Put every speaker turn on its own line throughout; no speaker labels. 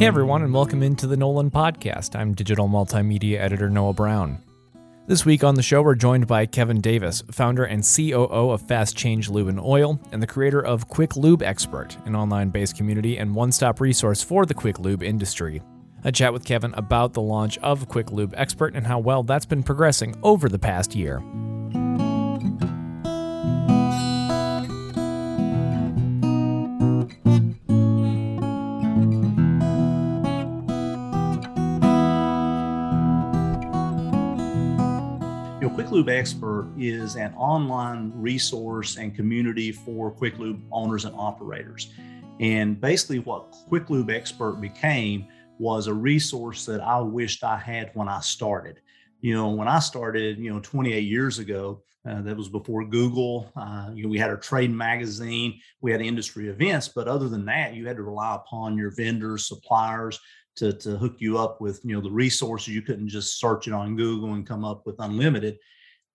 Hey everyone, and welcome into the NOLN Podcast. I'm digital multimedia editor Noah Brown. This week on the show, we're joined by Kevin Davis, founder and COO of Fast Change Lube and Oil, and the creator of Quick Lube Expert, an online based community and one stop resource for the quick lube industry. I chat with Kevin about the launch of Quick Lube Expert and how well that's been progressing over the past year.
Lube Expert is an online resource and community for Quick Lube owners and operators. And basically, what Quick Lube Expert became was a resource that I wished I had when I started. You know, when I started, you know, 28 years ago, uh, that was before Google. Uh, you know, we had our trade magazine, we had industry events, but other than that, you had to rely upon your vendors, suppliers to, to hook you up with you know the resources you couldn't just search it on google and come up with unlimited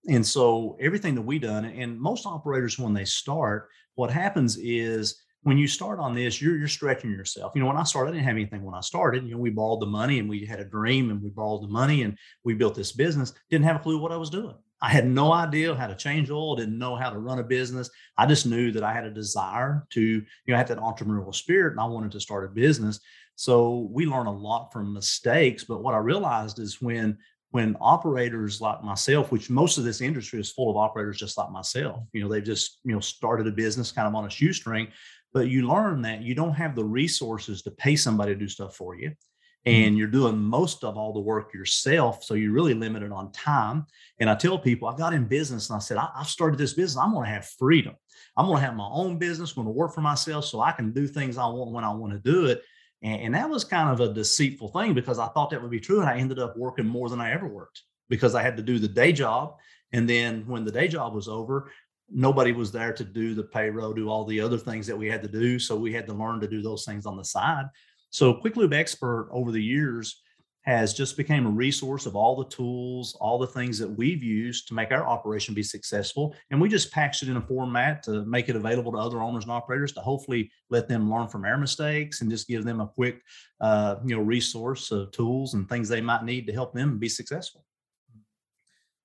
and so everything that we done and most operators when they start what happens is when you start on this you're you're stretching yourself. You know when i started i didn't have anything when i started. You know we borrowed the money and we had a dream and we borrowed the money and we built this business. Didn't have a clue what i was doing. I had no idea how to change oil didn't know how to run a business. I just knew that i had a desire to you know I had that entrepreneurial spirit and i wanted to start a business. So we learn a lot from mistakes. But what I realized is when when operators like myself, which most of this industry is full of operators just like myself, you know, they've just, you know, started a business kind of on a shoestring, but you learn that you don't have the resources to pay somebody to do stuff for you. Mm-hmm. And you're doing most of all the work yourself. So you're really limited on time. And I tell people, I got in business and I said, I, have started this business. I'm going to have freedom. I'm going to have my own business, I'm going to work for myself so I can do things I want when I want to do it. And, and that was kind of a deceitful thing because I thought that would be true. And I ended up working more than I ever worked because I had to do the day job. And then when the day job was over, nobody was there to do the payroll, do all the other things that we had to do. So we had to learn to do those things on the side. So Quick Lube Expert over the years has just became a resource of all the tools, all the things that we've used to make our operation be successful. And we just packaged it in a format to make it available to other owners and operators to hopefully let them learn from our mistakes and just give them a quick, uh, you know, resource of tools and things they might need to help them be successful.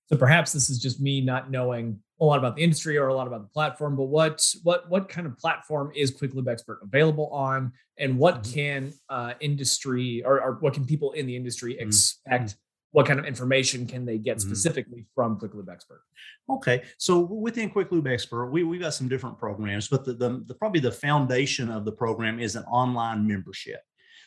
So perhaps this is just me not knowing a lot about the industry or a lot about the platform, but what what what kind of platform is Quick Lube Expert available on, and what mm-hmm. can uh, industry or, or, what can people in the industry mm-hmm. expect? Mm-hmm. What kind of information can they get mm-hmm. specifically from Quick Lube Expert?
Okay, so within Quick Lube Expert, we we got some different programs, but the, the, the probably the foundation of the program is an online membership.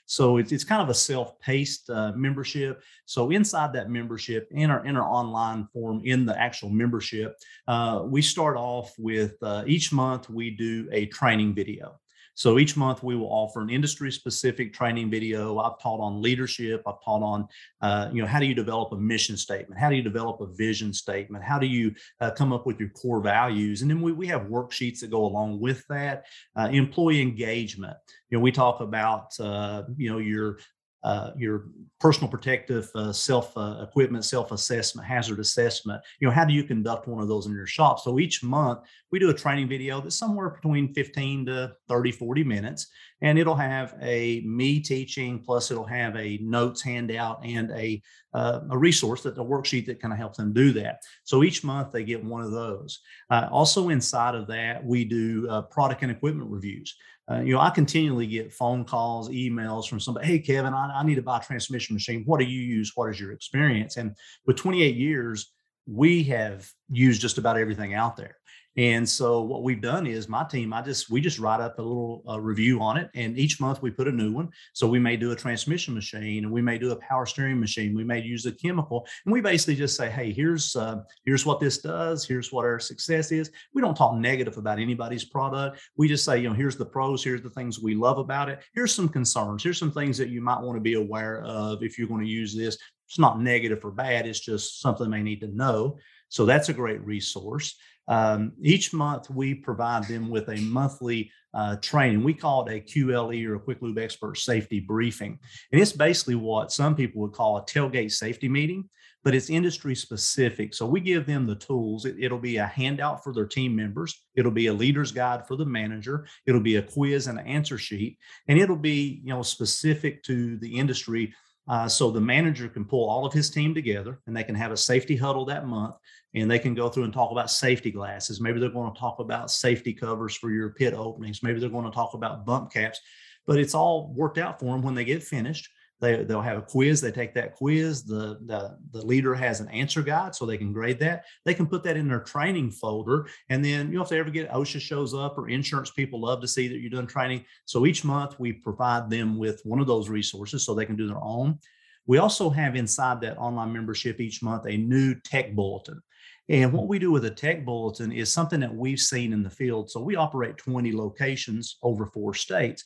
So it's, it's kind of a self-paced uh, membership. So inside that membership, in our in our online form, in the actual membership, uh, we start off with uh, each month we do a training video. So each month we will offer an industry specific training video. I've taught on leadership. I've taught on, uh, you know, how do you develop a mission statement? How do you develop a vision statement? How do you uh, come up with your core values? And then we, we have worksheets that go along with that. Uh, employee engagement. You know, we talk about, uh, you know, your uh, your personal protective uh, self uh, equipment, self assessment, hazard assessment. You know, how do you conduct one of those in your shop? So each month we do a training video that's somewhere between 15 to 30, 40 minutes, and it'll have a me teaching plus it'll have a notes handout and a uh, a resource that a worksheet that kind of helps them do that. So each month they get one of those. Uh, also inside of that, we do uh, product and equipment reviews. Uh, you know, I continually get phone calls, emails from somebody. Hey, Kevin, I, I need to buy a transmission machine. What do you use? What is your experience? And with 28 years, we have used just about everything out there. And so what we've done is my team, I just we just write up a little uh, review on it, and each month we put a new one. So we may do a transmission machine, and we may do a power steering machine. We may use a chemical, and we basically just say, hey, here's uh, here's what this does. Here's what our success is. We don't talk negative about anybody's product. We just say, you know, here's the pros. Here's the things we love about it. Here's some concerns. Here's some things that you might want to be aware of if you're going to use this. It's not negative or bad. It's just something they need to know. So that's a great resource. Um, each month, we provide them with a monthly uh, training. We call it a QLE or a Quick Lube Expert Safety Briefing. And it's basically what some people would call a tailgate safety meeting, but it's industry specific. So we give them the tools. It, will be a handout for their team members, it'll be a leader's guide for the manager, it'll be a quiz and an answer sheet, and it'll be you know specific to the industry uh, so the manager can pull all of his team together and they can have a safety huddle that month and they can go through and talk about safety glasses. Maybe they're going to talk about safety covers for your pit openings. Maybe they're going to talk about bump caps, but it's all worked out for them when they get finished. They, they'll have a quiz. They take that quiz. The, the, the leader has an answer guide so they can grade that. They can put that in their training folder. And then, you know, if they ever get OSHA shows up or insurance people love to see that you're doing training. So each month we provide them with one of those resources so they can do their own. We also have inside that online membership each month a new tech bulletin. And what we do with a tech bulletin is something that we've seen in the field. So we operate 20 locations over four states.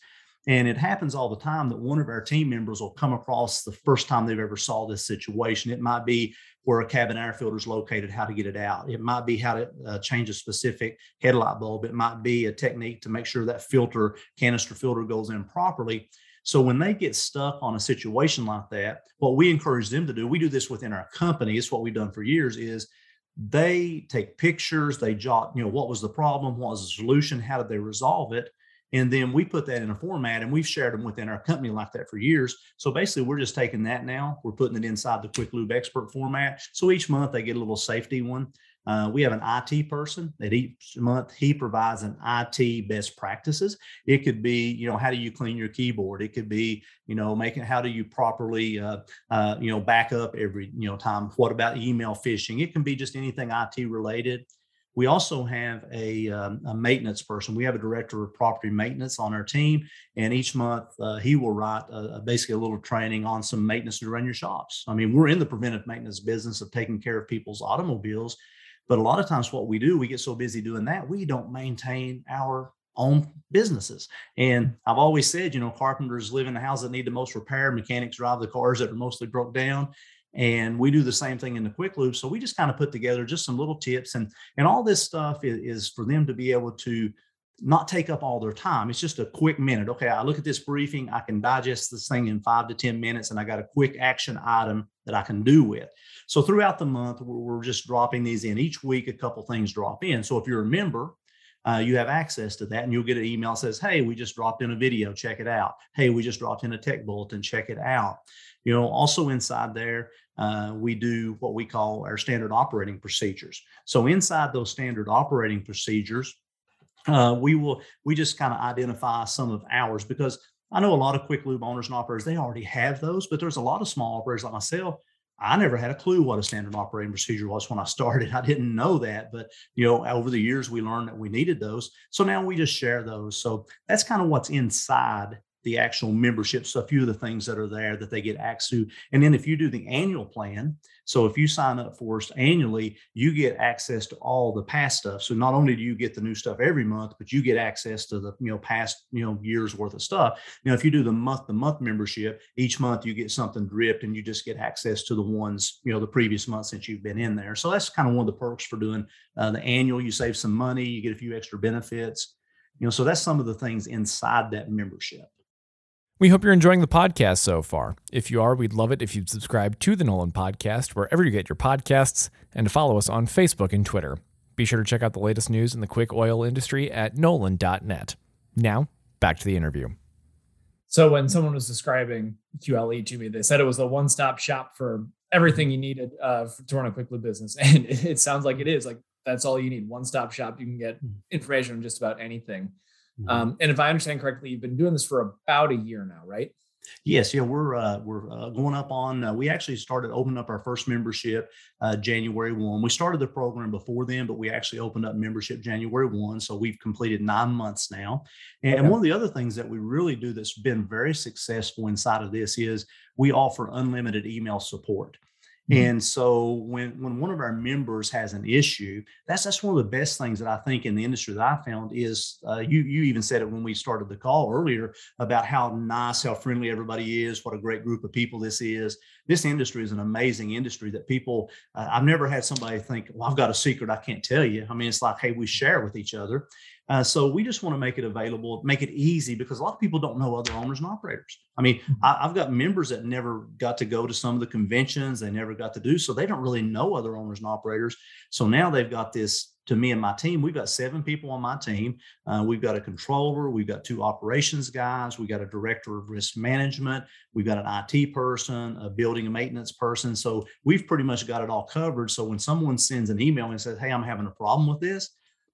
And it happens all the time that one of our team members will come across the first time they've ever saw this situation. It might be where a cabin air filter is located, how to get it out. It might be how to uh, change a specific headlight bulb. It might be a technique to make sure that filter, canister filter goes in properly. So when they get stuck on a situation like that, what we encourage them to do, we do this within our company, it's what we've done for years, is they take pictures, they jot, you know, what was the problem, what was the solution, how did they resolve it? And then we put that in a format and we've shared them within our company like that for years. So basically, we're just taking that now, we're putting it inside the Quick Lube Expert format. So each month they get a little safety one. Uh, we have an IT person that each month he provides an IT best practices. It could be, you know, how do you clean your keyboard? It could be, you know, making how do you properly, uh, uh, you know, back up every, you know, time. What about email phishing? It can be just anything IT related. We also have a, um, a, maintenance person. We have a director of property maintenance on our team, and each month uh, he will write a, basically a little training on some maintenance to run your shops. I mean, we're in the preventive maintenance business of taking care of people's automobiles, but a lot of times what we do, we get so busy doing that, we don't maintain our own businesses. And I've always said, you know, carpenters live in the houses that need the most repair, mechanics drive the cars that are mostly broke down and we do the same thing in the quick lube so we just kind of put together just some little tips and and all this stuff is, is, for them to be able to not take up all their time it's just a quick minute okay i look at this briefing i can digest this thing in five to ten minutes and i got a quick action item that i can do with. So throughout the month we're, just dropping these in each week a couple things drop in so if you're a member uh, you have access to that and you'll get an email says hey we just dropped in a video check it out. Hey we just dropped in a tech bulletin check it out you know also inside there uh, we do what we call our standard operating procedures. So inside those standard operating procedures, uh, we will we just kind of identify some of ours because I know a lot of quick lube owners and operators they already have those, but there's a lot of small operators like myself. I never had a clue what a standard operating procedure was when I started. I didn't know that, but you know, over the years we learned that we needed those. So now we just share those. So that's kind of what's inside the actual memberships, a few of the things that are there that they get access to. And then if you do the annual plan, so if you sign up for us annually, you get access to all the past stuff. So not only do you get the new stuff every month, but you get access to the you know past you know years worth of stuff. Now, if you do the month to month membership, each month you get something dripped, and you just get access to the ones you know the previous month since you've been in there. So that's kind of one of the perks for doing uh, the annual. You save some money, you get a few extra benefits. You know, so that's some of the things inside that membership.
We hope you're enjoying the podcast so far. If you are, we'd love it if you'd subscribe to the NOLN Podcast wherever you get your podcasts and to follow us on Facebook and Twitter. Be sure to check out the latest news in the quick oil industry at NOLN.net. Now, back to the interview.
So, when someone was describing QLE to me, they said it was a one stop shop for everything you needed uh, to run a quick lube business. And it sounds like it is. Like, that's all you need one stop shop. You can get hmm. information on just about anything. Mm-hmm. Um, and if I understand correctly, you've been doing this for about a year now, right?
Yes, yeah, we're uh, we're uh, going up on. Uh, we actually started opening up our first membership uh, January one. We started the program before then, but we actually opened up membership January one. So we've completed nine months now. And, okay. and one of the other things that we really do that's been very successful inside of this is we offer unlimited email support. Mm-hmm. And so when when one of our members has an issue, that's that's one of the best things that I think in the industry that I found is uh, you you even said it when we started the call earlier about how nice, how friendly everybody is, what a great group of people this is. this industry is an amazing industry that people, uh, I've never had somebody think, well, I've got a secret I can't tell you. I mean, it's like, hey, we share with each other. Uh, so we just want to make it available, make it easy because a lot of people don't know other owners and operators. I mean, mm-hmm. I, have got members that never got to go to some of the conventions, they never got to do so. They don't really know other owners and operators. So now they've got this to me and my team. We've got seven people on my team. Uh, we've got a controller, we've got two operations guys, we've got a director of risk management, we've got an IT person, a building and maintenance person. So we've pretty much got it all covered. So when someone sends an email and says, Hey, I'm having a problem with this,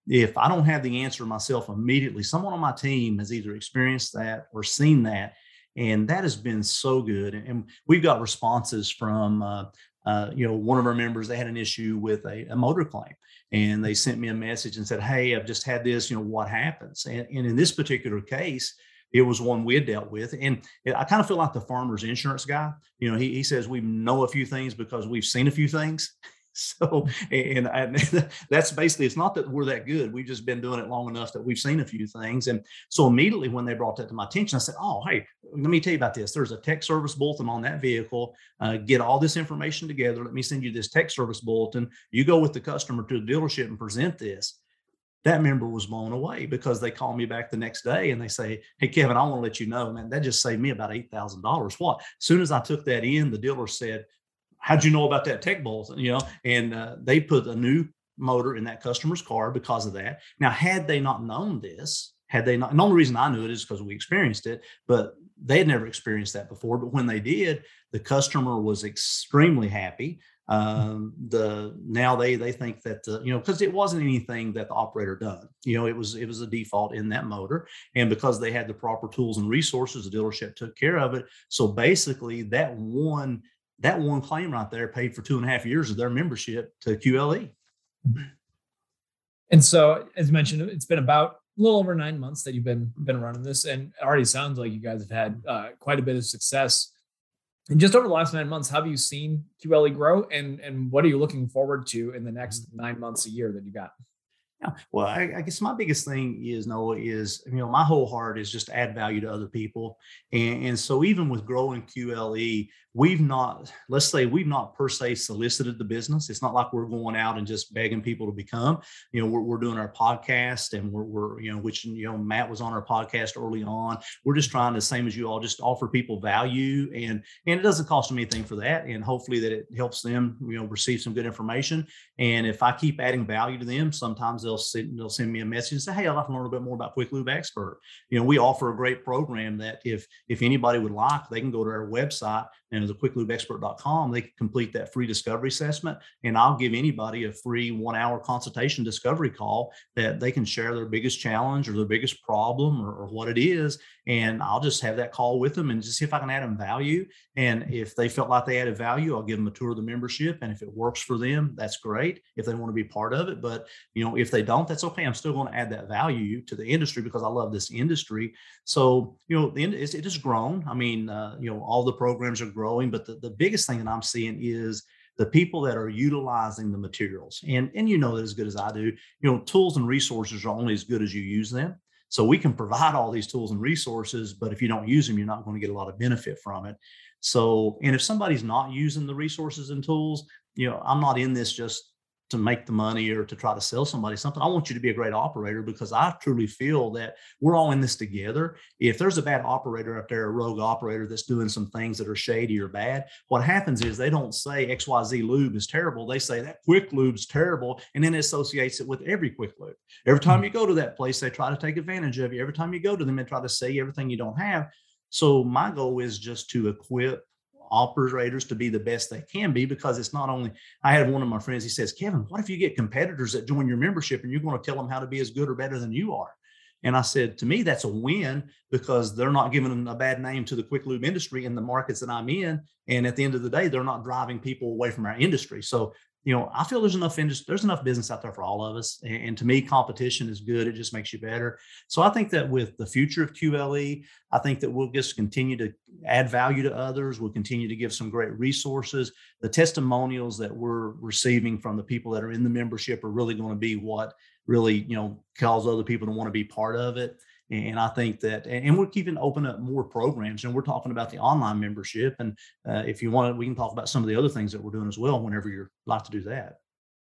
if I don't have the answer myself immediately, someone on my team has either experienced that or seen that. And that has been so good. And we've got responses from, uh, uh, you know, one of our members, they had an issue with a, a, motor claim and they sent me a message and said, Hey, I've just had this, you know, what happens? And, and in this particular case, it was one we had dealt with. And I kind of feel like the farmer's insurance guy. You know, he, he says we know a few things because we've seen a few things. So, and, and that's basically, it's not that we're that good. We've just been doing it long enough that we've seen a few things. And so immediately when they brought that to my attention, I said, Oh, hey, let me tell you about this. There's a tech service bulletin on that vehicle. Uh, get all this information together. Let me send you this tech service bulletin. You go with the customer to the dealership and present this that member was blown away because they call me back the next day and they say, Hey, Kevin, I want to let you know, man, that just saved me about $8,000. What? As soon as I took that in, the dealer said, how'd you know about that tech bulletin? You know, and uh, they put a new motor in that customer's car because of that. Now, had they not known this, had they not, and the only reason I knew it is because we experienced it, but they had never experienced that before. But when they did, the customer was extremely happy. Um, the now they they think that the, you know because it wasn't anything that the operator done. You know, it was it was a default in that motor, and because they had the proper tools and resources, the dealership took care of it. So basically, that one that one claim right there paid for two and a half years of their membership to QLE.
And so, as mentioned, it's been about a little over nine months that you've been been running this, and it already sounds like you guys have had uh, quite a bit of success. And just over the last nine months, have you seen QLE grow, and and what are you looking forward to in the next nine months a year that you got?
Yeah. Well, I, I, guess my biggest thing is Noah is you know my whole heart is just to add value to other people, and, and so even with growing QLE, we've not let's say we've not per se solicited the business. It's not like we're going out and just begging people to become. You know we're, we're doing our podcast and we're, we're you know which you know matt was on our podcast early on. We're just trying to same as you all just offer people value and and it doesn't cost them anything for that. And hopefully that it helps them you know receive some good information. And if i keep adding value to them sometimes they'll send they'll send me a message and say hey i'd like to learn a little bit more about quick lube expert. You know we offer a great program that if if anybody would like they can go to our website and as a quicklubeexpert.com, they can complete that free discovery assessment. And I'll give anybody a free one hour consultation discovery call that they can share their biggest challenge or their biggest problem or, or, what it is. And I'll just have that call with them and just see if I can add them value. And if they felt like they added value, I'll give them a tour of the membership. And if it works for them, that's great. If they want to be part of it. But you know, if they don't, that's okay. I'm still going to add that value to the industry because I love this industry. So, you know, the, it has grown. I mean, uh, you know, all the programs are growing growing. But the, the biggest thing that I'm seeing is the people that are utilizing the materials. And, and you know that as good as I do, you know, tools and resources are only as good as you use them. So we can provide all these tools and resources, but if you don't use them, you're not going to get a lot of benefit from it. So, and if somebody's not using the resources and tools, you know, I'm not in this just to make the money or to try to sell somebody something. I want you to be a great operator because I truly feel that we're all in this together. If there's a bad operator out there, a rogue operator that's doing some things that are shady or bad, what happens is they don't say XYZ lube is terrible. They say that quick lube's terrible and then it associates it with every quick lube. Every time hmm. you go to that place, they try to take advantage of you. Every time you go to them and try to say everything you don't have. So my goal is just to equip operators to be the best they can be because it's not only i had one of my friends he says kevin what if you get competitors that join your membership and you're going to tell them how to be as good or better than you are? And i said to me that's a win because they're not giving them a bad name to the quick lube industry in the markets that i'm in and at the end of the day they're not driving people away from our industry. So you know, I feel there's enough industry, there's enough business out there for all of us. And, and, to me, competition is good. It just makes you better. So I think that with the future of QLE, I think that we'll just continue to add value to others. We'll continue to give some great resources. The testimonials that we're receiving from the people that are in the membership are really going to be what really, you know, cause other people to want to be part of it. And I think that, and we're keeping open up more programs. And we're talking about the online membership. And uh, if you want, we can talk about some of the other things that we're doing as well. Whenever you're like to do that.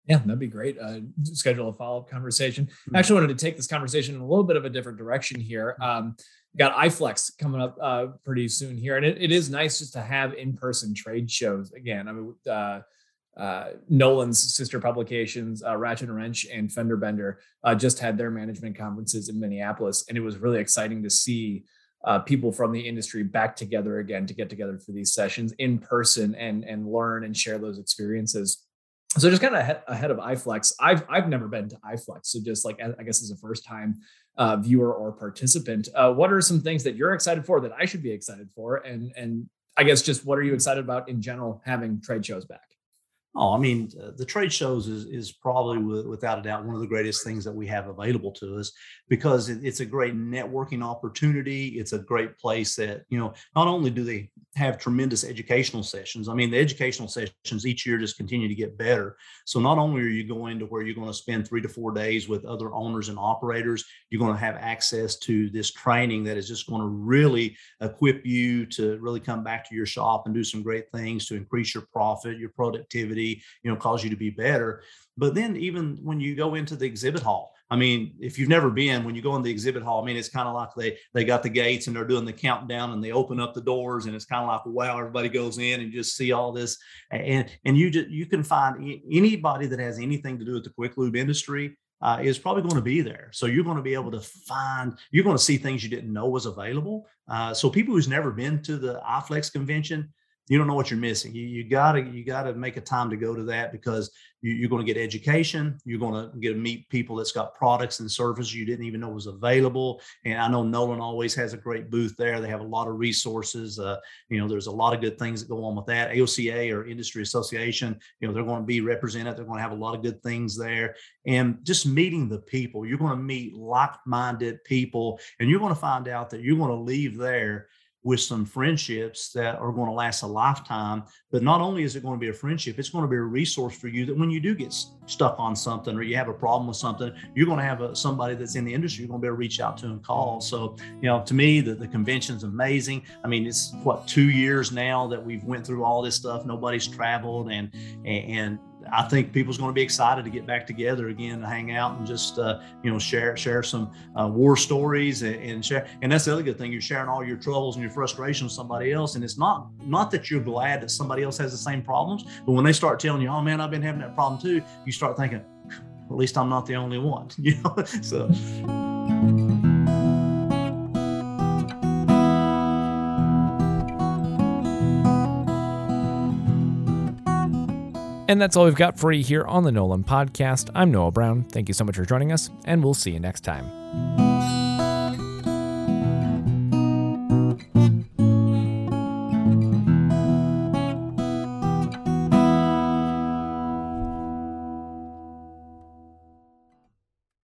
Yeah, that'd be great. Uh, schedule a follow up conversation. I actually wanted to take this conversation in a little bit of a different direction here. Um, got iFlex coming up uh, pretty soon here, and it, it is nice just to have in person trade shows again. I mean, uh, uh, NOLN's sister publications, uh, Ratchet and Wrench and Fender Bender, uh, just had their management conferences in Minneapolis, and it was really exciting to see uh, people from the industry back together again to get together for these sessions in person and and learn and share those experiences. So just kind of ahead, of iFlex, I've I've never been to iFlex, so just like I guess as a first time uh, viewer or participant, uh, what are some things that you're excited for that I should be excited for, and and I guess just what are you excited about in general having trade shows back?
Oh, I mean, uh, the trade shows is, is probably w- without a doubt one of the greatest things that we have available to us because it, it's a great networking opportunity. It's a great place that, you know, not only do they have tremendous educational sessions, I mean, the educational sessions each year just continue to get better. So not only are you going to where you're going to spend three to four days with other owners and operators, you're going to have access to this training that is just going to really equip you to really come back to your shop and do some great things to increase your profit, your productivity you know, cause you to be better. But then even when you go into the exhibit hall, I mean, if you've never been, when you go in the exhibit hall, I mean, it's kind of like they they got the gates and they're doing the countdown and they open up the doors and it's kind of like wow, everybody goes in and you just see all this and and you just you can find anybody that has anything to do with the quick lube industry uh, is probably going to be there. So you're going to be able to find, you're going to see things you didn't know was available. Uh, so people who's never been to the iFlex convention, you don't know what you're missing. You, you gotta you gotta make a time to go to that because you, are going to get education. You're going to get to meet people that's got products and services you didn't even know was available. And I know NOLN always has a great booth there. They have a lot of resources. Uh, you know, there's a lot of good things that go on with that. AOCA or Industry Association, you know, they're going to be represented. They're going to have a lot of good things there. And just meeting the people, you're going to meet like-minded people, and you're going to find out that you're going to leave there with some friendships that are going to last a lifetime. But not only is it going to be a friendship, it's going to be a resource for you that when you do get stuck on something or you have a problem with something, you're going to have a, somebody that's in the industry you're going to be able to reach out to and call. So, you know, to me, the, the convention's amazing. I mean, it's what two years now that we've went through all this stuff. Nobody's traveled and and I think people's going to be excited to get back together again to hang out and just uh, you know share share some uh, war stories and, and, share. And that's the other good thing: you're sharing all your troubles and your frustrations with somebody else. And it's not not that you're glad that somebody else has the same problems, but when they start telling you, "Oh man, I've been having that problem too," you start thinking, "At least I'm not the only one." You know, so.
And that's all we've got for you here on the NOLN Podcast. I'm Noah Brown. Thank you so much for joining us, and we'll see you next time.